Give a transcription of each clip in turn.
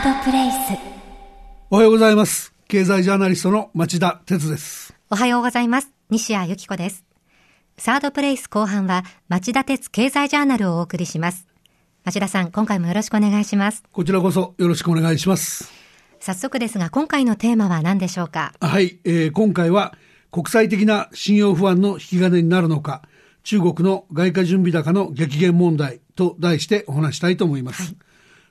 ードプレイス。おはようございます。経済ジャーナリストの町田哲です。おはようございます。西谷由紀子です。サードプレイス後半は町田鉄経済ジャーナルをお送りします。町田さん今回もよろしくお願いします。こちらこそよろしくお願いします。早速ですが今回のテーマは何でしょうか？はい、えー、今回は国際的な信用不安の引き金になるのか中国の外貨準備高の激減問題と題してお話したいと思います、はい、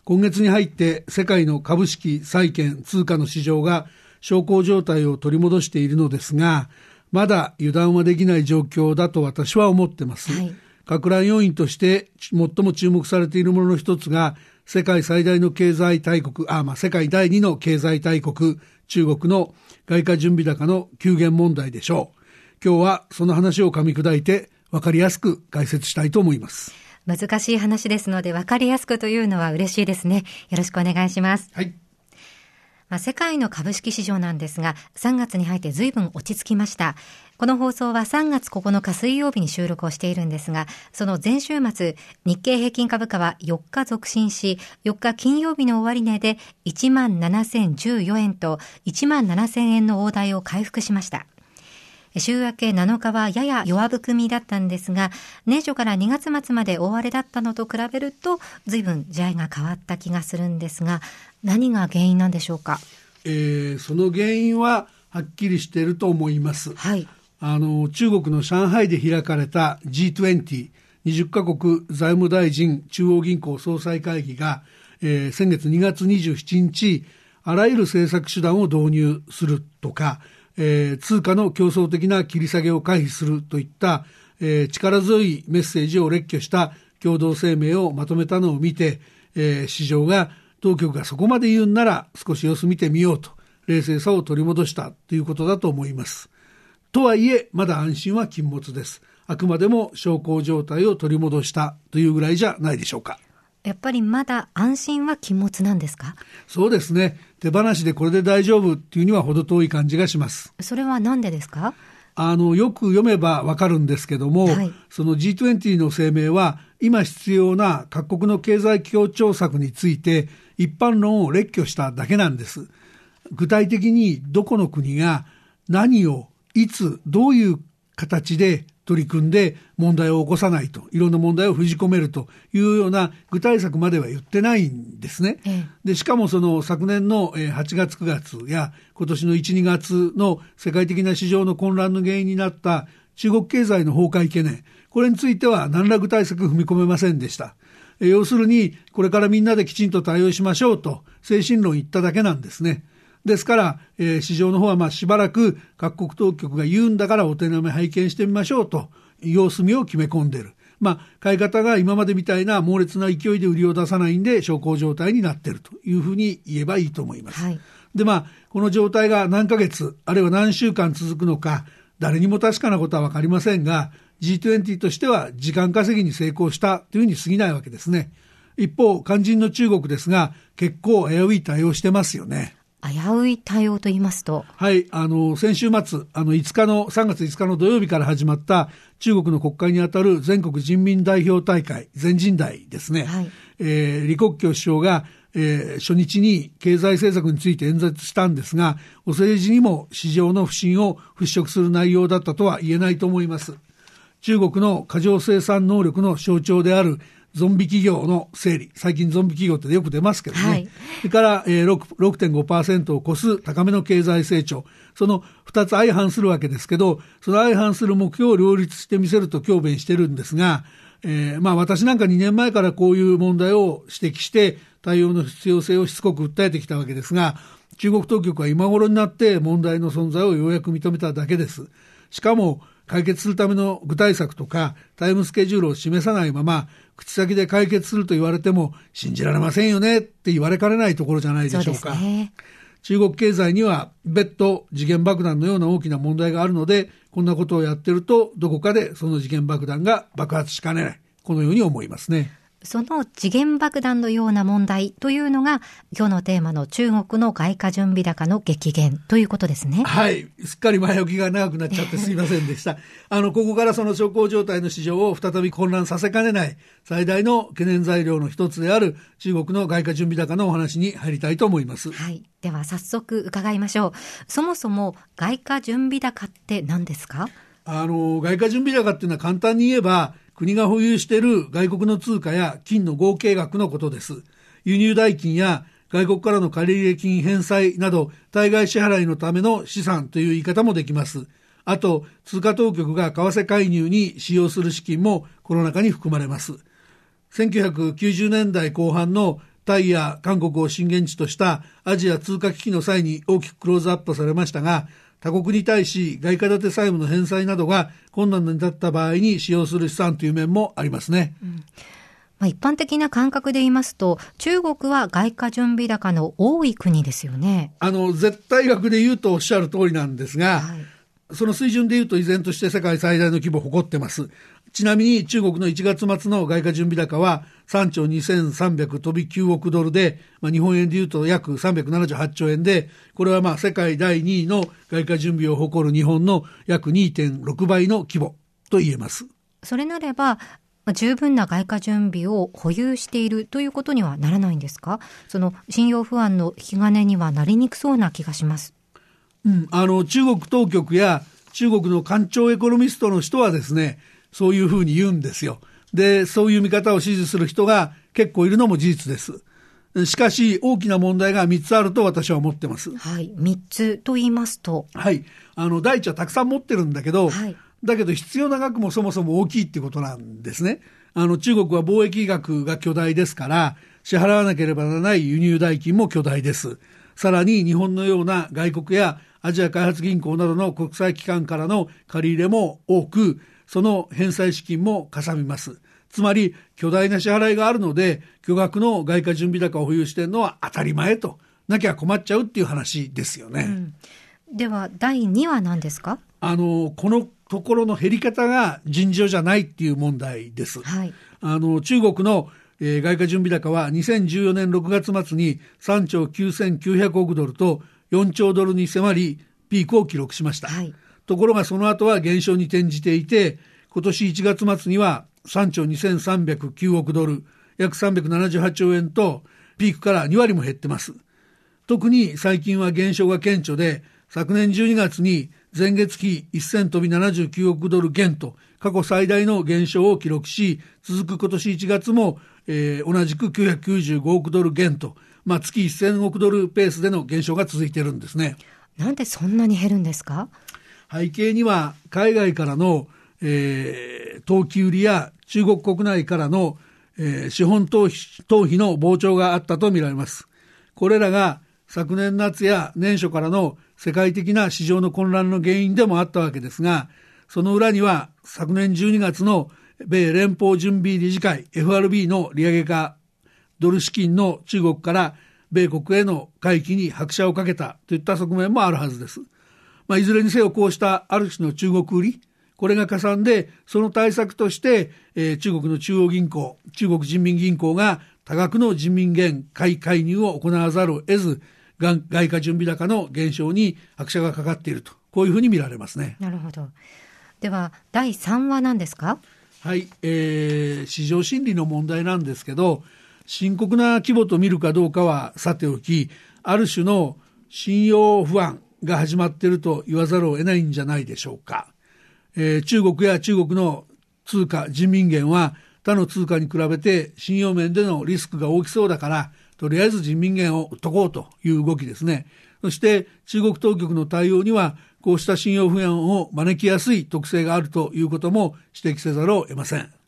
今月に入って世界の株式、債券、通貨の市場が小康状態を取り戻しているのですが、まだ油断はできない状況だと私は思ってます。はい、拡乱要因として最も注目されているものの一つが、世界最大の経済大国、あ、まあ、世界第二の経済大国、中国の外貨準備高の急減問題でしょう。今日はその話を噛み砕いて分かりやすく解説したいと思います。難しい話ですので分かりやすくというのは嬉しいですね。よろしくお願いします。はい。まあ、世界の株式市場なんですが、3月に入って随分落ち着きました。この放送は3月9日水曜日に収録をしているんですが、その前週末、日経平均株価は4日続伸し、4日金曜日の終値で1万7014円と1万7000円の大台を回復しました。週明け7日はやや弱含みだったんですが、年初から2月末まで大荒れだったのと比べると、随分試合が変わった気がするんですが、何が原因なんでしょうか？えー、その原因ははっきりしていると思います。はい。あの、中国の上海で開かれた G20、20カ国財務大臣中央銀行総裁会議が、えー、先月2月27日、あらゆる政策手段を導入するとか、えー、通貨の競争的な切り下げを回避するといった、えー、力強いメッセージを列挙した共同声明をまとめたのを見て、えー、市場が当局がそこまで言うんなら少し様子見てみようと冷静さを取り戻したということだと思います。とはいえまだ安心は禁物です。あくまでも小康状態を取り戻したというぐらいじゃないでしょうか。やっぱりまだ安心は禁物なんですか？そうですね。手放しでこれで大丈夫っていうには程遠い感じがします。それは何でですか？あの、よく読めばわかるんですけども、はい、その G20 の声明は、今必要な各国の経済協調策について、一般論を列挙しただけなんです。具体的にどこの国が何を、いつ、どういう形で取り組んで問題を起こさないと、いろんな問題を封じ込めるというような具体策までは言ってないんですね。で、しかもその昨年の8月9月や今年の1、2月の世界的な市場の混乱の原因になった中国経済の崩壊懸念、これについては何ら具体策踏み込めませんでした。要するに、これからみんなできちんと対応しましょうと、精神論言っただけなんですね。ですから、えー、市場の方はまあしばらく各国当局が言うんだからお手並み拝見してみましょうと、様子見を決め込んでる。まあ、買い方が今までみたいな猛烈な勢いで売りを出さないんで、小康状態になってるというふうに言えばいいと思います。はい、で、まあ、この状態が何ヶ月、あるいは何週間続くのか、誰にも確かなことは分かりませんが、G20 としては時間稼ぎに成功したというふうに過ぎないわけですね。一方、肝心の中国ですが、結構危うい対応してますよね。危うい対応と言いますとはい、あの、先週末、あの、5日の、3月5日の土曜日から始まった中国の国会にあたる全国人民代表大会、全人代ですね。はい、えー、李克強首相が、えー、初日に経済政策について演説したんですが、お政治にも市場の不信を払拭する内容だったとは言えないと思います。中国の過剰生産能力の象徴であるゾンビ企業の整理、最近ゾンビ企業ってよく出ますけどね、はい、それから、えー、6.5%を超す高めの経済成長、その2つ相反するわけですけど、その相反する目標を両立してみせると強弁してるんですが、えー、まあ私なんか2年前からこういう問題を指摘して、対応の必要性をしつこく訴えてきたわけですが、中国当局は今頃になって問題の存在をようやく認めただけです。しかも、解決するための具体策とかタイムスケジュールを示さないまま口先で解決すると言われても信じられませんよねって言われかねないところじゃないでしょうか。うね、中国経済には別途次元爆弾のような大きな問題があるのでこんなことをやってるとどこかでその次元爆弾が爆発しかねないこのように思いますね。その次元爆弾のような問題というのが、今日のテーマの中国の外貨準備高の激減ということですね。はい。すっかり前置きが長くなっちゃってすいませんでした。あの、ここからその小康状態の市場を再び混乱させかねない最大の懸念材料の一つである中国の外貨準備高のお話に入りたいと思います。はい。では早速伺いましょう。そもそも外貨準備高って何ですか？あの、外貨準備高っていうのは簡単に言えば、国が保有している外国の通貨や金の合計額のことです。輸入代金や外国からの借入金返済など、対外支払いのための資産という言い方もできます。あと、通貨当局が為替介入に使用する資金もこの中に含まれます。1990年代後半のタイや韓国を震源地としたアジア通貨危機の際に大きくクローズアップされましたが、他国に対し外貨建て債務の返済などが困難になった場合に使用する資産という面もありますね。うんまあ、一般的な感覚で言いますと、中国は外貨準備高の多い国ですよね。あの、絶対額で言うとおっしゃる通りなんですが、はい、その水準で言うと依然として世界最大の規模を誇ってます。ちなみに中国の1月末の外貨準備高は3兆2300飛び9億ドルで、まあ、日本円でいうと約378兆円で、これはまあ世界第2位の外貨準備を誇る日本の約2.6倍の規模と言えます。それなれば、十分な外貨準備を保有しているということにはならないんですか？その信用不安の引き金にはなりにくそうな気がします。うん、あの、中国当局や中国の官庁エコノミストの人はですね、そういうふうに言うんですよ。で、そういう見方を支持する人が結構いるのも事実です。しかし、大きな問題が3つあると私は思ってます。はい。3つと言いますと。はい。あの、第一はたくさん持ってるんだけど、はい、だけど必要な額もそもそも大きいってことなんですね。あの、中国は貿易額が巨大ですから、支払わなければならない輸入代金も巨大です。さらに日本のような外国やアジア開発銀行などの国際機関からの借り入れも多く、その返済資金もかさみます。つまり、巨大な支払いがあるので、巨額の外貨準備高を保有しているのは当たり前と、なきゃ困っちゃうっていう話ですよね。うん、では、第2は何ですか？あの、このところの減り方が尋常じゃないっていう問題です。はい、あの、中国のえー、外貨準備高は2014年6月末に3兆9900億ドルと4兆ドルに迫りピークを記録しました。はいところがその後は減少に転じていて、今年1月末には3兆2309億ドル、約378兆円と、ピークから2割も減ってます。特に最近は減少が顕著で、昨年12月に前月期1000飛び79億ドル減と、過去最大の減少を記録し、続く今年1月も、えー、同じく995億ドル減と、まあ、月1000億ドルペースでの減少が続いているんですね。なんでそんなに減るんですか？背景には海外からの、えー、投機売りや中国国内からの、えー、資本投資投費の膨張があったとみられます。これらが昨年夏や年初からの世界的な市場の混乱の原因でもあったわけですが、その裏には昨年12月の米連邦準備理事会 FRB の利上げかドル資金の中国から米国への回帰に拍車をかけたといった側面もあるはずです。まあ、いずれにせよこうしたある種の中国売り、これが加算で、その対策として、えー、中国の中央銀行、中国人民銀行が多額の人民元買い介入を行わざるを得ず、外貨準備高の減少に拍車がかかっていると、こういうふうに見られますね。なるほど。では、第3は何ですか？はい、えー、市場心理の問題なんですけど、深刻な規模と見るかどうかはさておき、ある種の信用不安、が始まっていると言わざるを得ないんじゃないでしょうか。えー、中国や中国の通貨人民元は他の通貨に比べて信用面でのリスクが大きそうだからとりあえず人民元を売っとこうという動きですね。そして中国当局の対応にはこうした信用不安を招きやすい特性があるということも指摘せざるを得ません。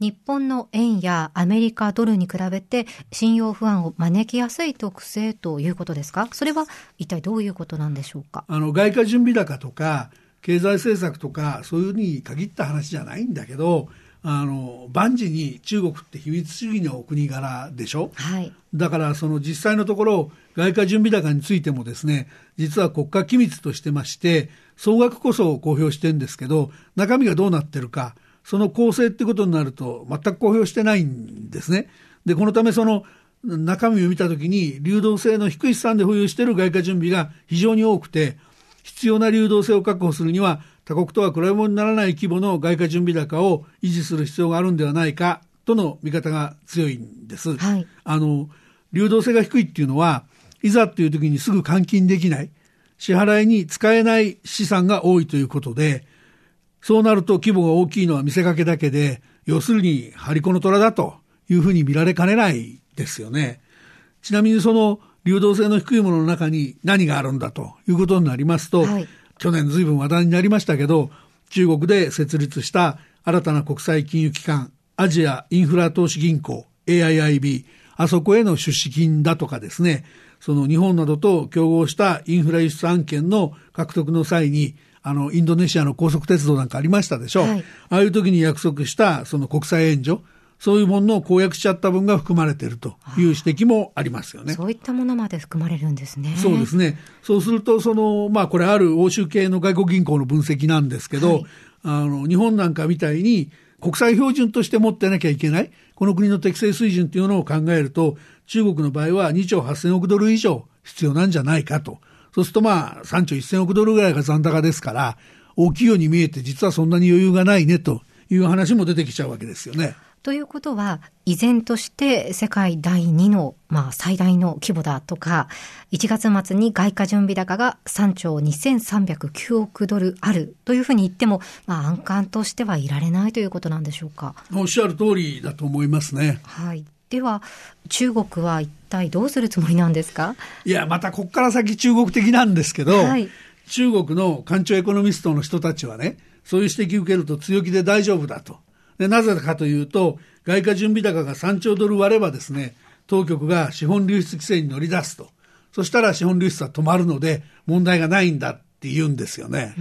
日本の円やアメリカドルに比べて信用不安を招きやすい特性ということですか？それは一体どういうことなんでしょうか？あの外貨準備高とか経済政策とかそういうに限った話じゃないんだけどあの万事に中国って秘密主義の国柄でしょ、はい、だからその実際のところ外貨準備高についてもですね実は国家機密としてまして総額こそ公表してるんですけど中身がどうなってるかその構成ってことになると、全く公表してないんですね。で、このため、その中身を見たときに、流動性の低い資産で保有している外貨準備が非常に多くて、必要な流動性を確保するには、他国とは比べ物にならない規模の外貨準備高を維持する必要があるんではないかとの見方が強いんです。はい、あの流動性が低いっていうのは、いざという時にすぐ換金できない、支払いに使えない資産が多いということで、そうなると規模が大きいのは見せかけだけで、要するに張り子の虎だというふうに見られかねないですよね。ちなみにその流動性の低いものの中に何があるんだということになりますと、はい、去年ずいぶん話題になりましたけど、中国で設立した新たな国際金融機関、アジアインフラ投資銀行 AIIB、あそこへの出資金だとかですね、その日本などと競合したインフラ輸出案件の獲得の際に、あの、インドネシアの高速鉄道なんかありましたでしょ。はい、ああいう時に約束したその国際援助、そういうものを公約しちゃった分が含まれているという指摘もありますよね。そういったものまで含まれるんですね。そうですね。そうすると、その、まあこれある欧州系の外国銀行の分析なんですけど、はい、あの、日本なんかみたいに国際標準として持ってなきゃいけない、この国の適正水準というのを考えると、中国の場合は2兆8000億ドル以上必要なんじゃないかと。そうするとまあ3兆1000億ドルぐらいが残高ですから、大きいように見えて実はそんなに余裕がないねという話も出てきちゃうわけですよね。ということは、依然として世界第2の、まあ、最大の規模だとか、1月末に外貨準備高が3兆2309億ドルあるというふうに言っても、まあ、安感としてはいられないということなんでしょうか。おっしゃる通りだと思いますね。はい。では、中国は一体どうするつもりなんですか？いや、またここから先中国的なんですけど、はい、中国の官庁エコノミストの人たちはね、そういう指摘を受けると強気で大丈夫だと。でなぜかというと、外貨準備高が3兆ドル割ればですね、当局が資本流出規制に乗り出すと。そしたら資本流出は止まるので問題がないんだって言うんですよね。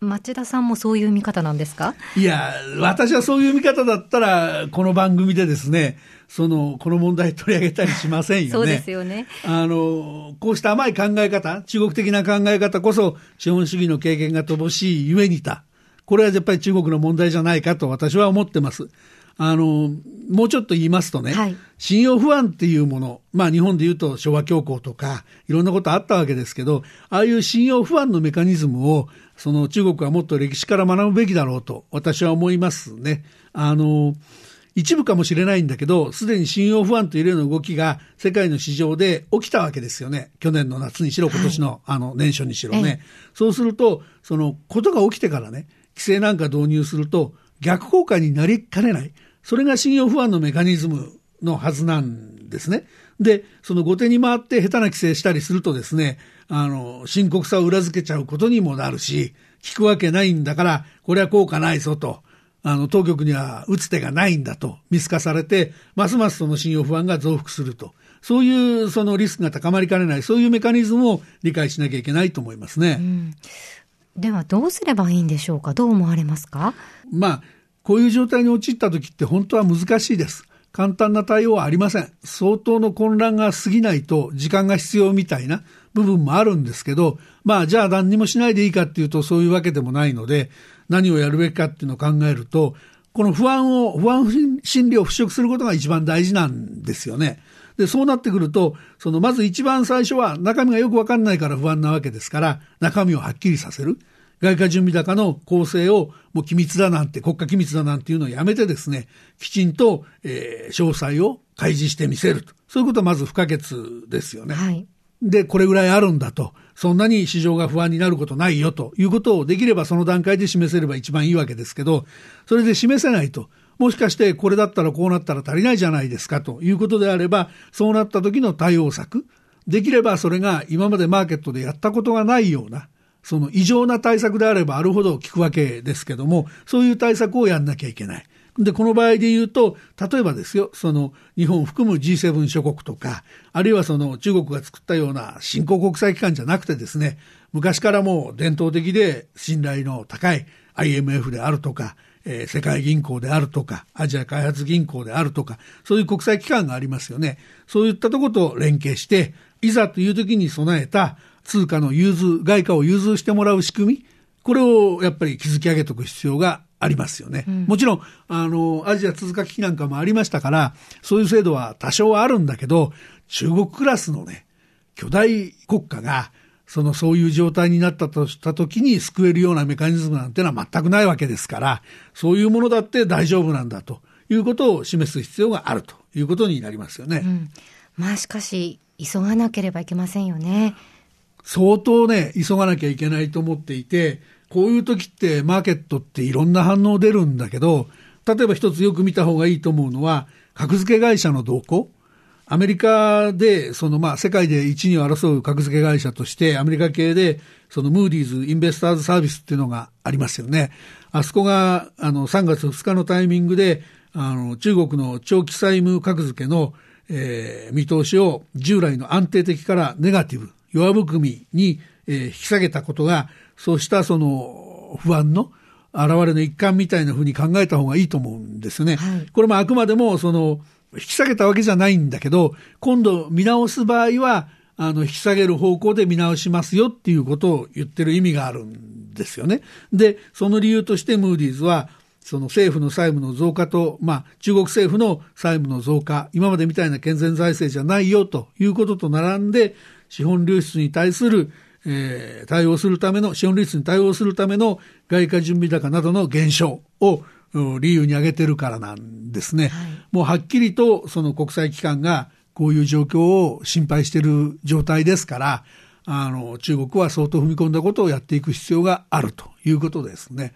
町田さんもそういう見方なんですか？いや、私はそういう見方だったら、この番組でですね、その、この問題取り上げたりしませんよね。そうですよね。あの、こうした甘い考え方、中国的な考え方こそ、資本主義の経験が乏しいゆえにた。これはやっぱり中国の問題じゃないかと私は思ってます。あの、もうちょっと言いますとね、はい、信用不安っていうもの、まあ日本で言うと昭和恐慌とか、いろんなことあったわけですけど、ああいう信用不安のメカニズムを、その中国はもっと歴史から学ぶべきだろうと私は思いますね。あの、一部かもしれないんだけど、すでに信用不安というような動きが世界の市場で起きたわけですよね。去年の夏にしろ、今年の、はい、あの年初にしろね。そうすると、そのことが起きてからね、規制なんか導入すると逆効果になりかねない。それが信用不安のメカニズムのはずなんですね。で、その後手に回って下手な規制したりするとですね、あの、深刻さを裏付けちゃうことにもなるし、聞くわけないんだから、これは効果ないぞと。あの、当局には打つ手がないんだと見透かされて、ますますその信用不安が増幅すると。そういうそのリスクが高まりかねない、そういうメカニズムを理解しなきゃいけないと思いますね。うんではどうすればいいんでしょうか？どう思われますか？まあ、こういう状態に陥った時って本当は難しいです。簡単な対応はありません。相当の混乱が過ぎないと時間が必要みたいな部分もあるんですけど、まあじゃあ何にもしないでいいかっていうとそういうわけでもないので、何をやるべきかっていうのを考えると、この不安を、不安心理を払拭することが一番大事なんですよね。で、そうなってくると、そのまず一番最初は中身がよくわかんないから不安なわけですから、中身をはっきりさせる。外貨準備高の構成をもう機密だなんて、国家機密だなんていうのをやめてですね、きちんと、えー、詳細を開示してみせると。そういうことはまず不可欠ですよね。はい。で、これぐらいあるんだと。そんなに市場が不安になることないよということをできればその段階で示せれば一番いいわけですけど、それで示せないと。もしかしてこれだったらこうなったら足りないじゃないですかということであれば、そうなった時の対応策、できればそれが今までマーケットでやったことがないような、その異常な対策であればあるほど効くわけですけども、そういう対策をやんなきゃいけない。で、この場合で言うと、例えばですよ、その日本を含む G7 諸国とか、あるいはその中国が作ったような新興国際機関じゃなくてですね、昔からもう伝統的で信頼の高い IMF であるとか、えー、世界銀行であるとか、アジア開発銀行であるとか、そういう国際機関がありますよね。そういったとこと連携して、いざという時に備えた通貨の融通、外貨を融通してもらう仕組み、これをやっぱり築き上げておく必要がありますよね。うん、もちろん、あの、アジア通貨危機なんかもありましたから、そういう制度は多少はあるんだけど、中国クラスのね、巨大国家が、そのそういう状態になったとした時に救えるようなメカニズムなんてのは全くないわけですから、そういうものだって大丈夫なんだということを示す必要があるということになりますよね。うん、まあしかし、急がなければいけませんよね。相当ね、急がなきゃいけないと思っていて、こういう時ってマーケットっていろんな反応出るんだけど、例えば一つよく見た方がいいと思うのは、格付け会社の動向。アメリカで、そのまあ世界で一二を争う格付け会社として、アメリカ系で、そのムーディーズインベスターズサービスっていうのがありますよね。あそこが、あの、3月2日のタイミングで、あの、中国の長期債務格付けの、えー、見通しを従来の安定的からネガティブ、弱含みに、えー、引き下げたことが、そうしたその不安の現れの一環みたいなふうに考えた方がいいと思うんですよね。はい、これもあくまでもその引き下げたわけじゃないんだけど、今度見直す場合は、あの、引き下げる方向で見直しますよっていうことを言ってる意味があるんですよね。で、その理由としてムーディーズは、その政府の債務の増加と、まあ、中国政府の債務の増加、今までみたいな健全財政じゃないよということと並んで、資本流出に対するえー、対応するための、資本利率に対応するための外貨準備高などの減少を理由に挙げてるからなんですね。はい、もうはっきりとその国際機関がこういう状況を心配している状態ですから、あの、中国は相当踏み込んだことをやっていく必要があるということですね。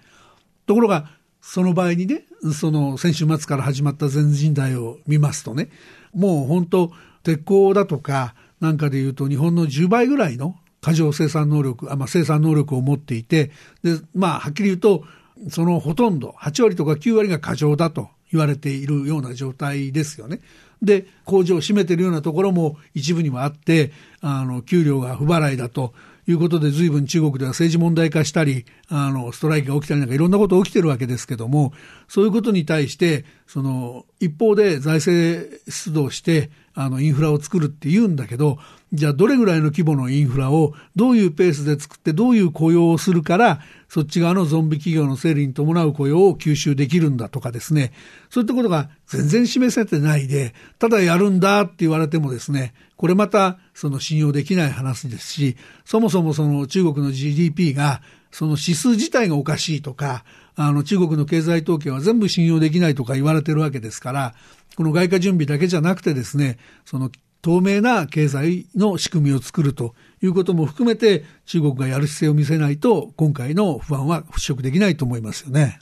ところが、その場合にね、その先週末から始まった全人代を見ますとね、もう本当、鉄鋼だとかなんかで言うと日本の10倍ぐらいの過剰生産能力、あまあ、生産能力を持っていて、で、まあ、はっきり言うと、そのほとんど、8割とか9割が過剰だと言われているような状態ですよね。で、工場を占めているようなところも一部にはあって、あの、給料が不払いだということで、随分中国では政治問題化したり、あの、ストライキが起きたりなんかいろんなこと起きてるわけですけども、そういうことに対して、その、一方で財政出動して、あの、インフラを作るって言うんだけど、じゃあどれぐらいの規模のインフラをどういうペースで作ってどういう雇用をするからそっち側のゾンビ企業の整理に伴う雇用を吸収できるんだとかですね。そういったことが全然示せてないでただやるんだって言われてもですねこれまたその信用できない話ですしそもそもその中国の GDP がその指数自体がおかしいとかあの中国の経済統計は全部信用できないとか言われてるわけですからこの外貨準備だけじゃなくてですねその透明な経済の仕組みを作るということも含めて中国がやる姿勢を見せないと今回の不安は払拭できないと思いますよね。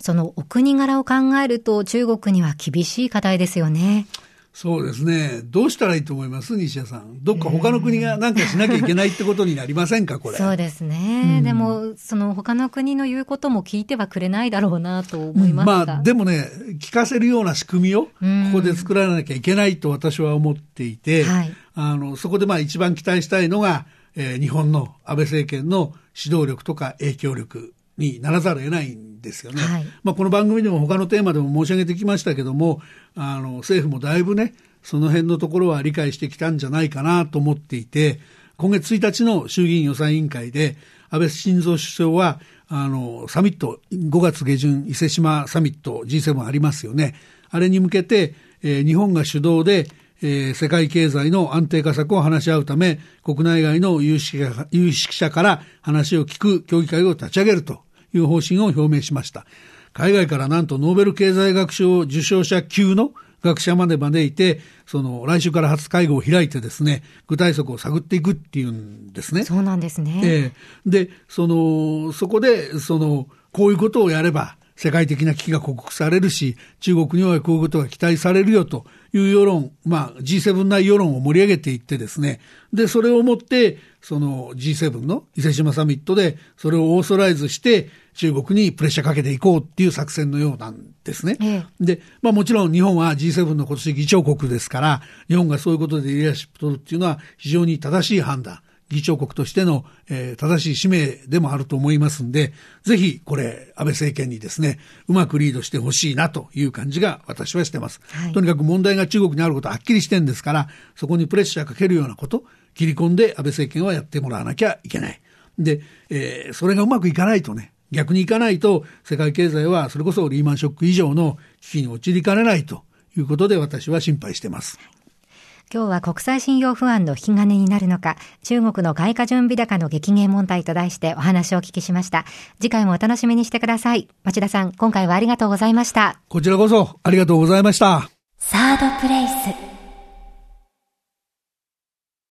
そのお国柄を考えると中国には厳しい課題ですよね。そうですね。どうしたらいいと思います？西谷さん。どっか他の国が何かしなきゃいけないってことになりませんか、これ。そうですね。うん、でも、その他の国の言うことも聞いてはくれないだろうなと思いますが、まあ、でもね、聞かせるような仕組みをここで作らなきゃいけないと私は思っていて、はい、あの、そこでまあ一番期待したいのが、えー、日本の安倍政権の指導力とか影響力にならざるを得ないんですよね。はい、まあ、この番組でも他のテーマでも申し上げてきましたけども、あの、政府もだいぶね、その辺のところは理解してきたんじゃないかなと思っていて、今月1日の衆議院予算委員会で、安倍晋三首相は、あの、サミット、5月下旬、伊勢志摩サミット G7 ありますよね。あれに向けて、えー、日本が主導で、えー、世界経済の安定化策を話し合うため、国内外の有識有識者から話を聞く協議会を立ち上げるという方針を表明しました。海外からなんとノーベル経済学賞受賞者級の学者まで招いて、その来週から初会合を開いてですね、具体策を探っていくっていうんですね。そうなんですね。えー、で、その、そこで、その、こういうことをやれば、世界的な危機が克服されるし、中国にはこういうことが期待されるよという世論、まあ G7 内世論を盛り上げていってですね、で、それをもって、その G7 の伊勢志摩サミットで、それをオーソライズして、中国にプレッシャーかけていこうっていう作戦のようなんですね。ええ、で、まあもちろん日本は G7 の今年議長国ですから、日本がそういうことでリーダーシップ取るっていうのは非常に正しい判断。議長国としての、えー、正しい使命でもあると思いますんで、ぜひこれ、安倍政権にですね、うまくリードしてほしいなという感じが私はしてます、はい。とにかく問題が中国にあることははっきりしてるんですから、そこにプレッシャーかけるようなこと、切り込んで安倍政権はやってもらわなきゃいけない。で、えー、それがうまくいかないとね、逆にいかないと世界経済はそれこそリーマンショック以上の危機に陥りかねないということで私は心配しています。今日は国際信用不安の引き金になるのか、中国の外貨準備高の激減問題と題してお話をお聞きしました。次回もお楽しみにしてください。町田さん、今回はありがとうございました。こちらこそありがとうございました。サードプレイス。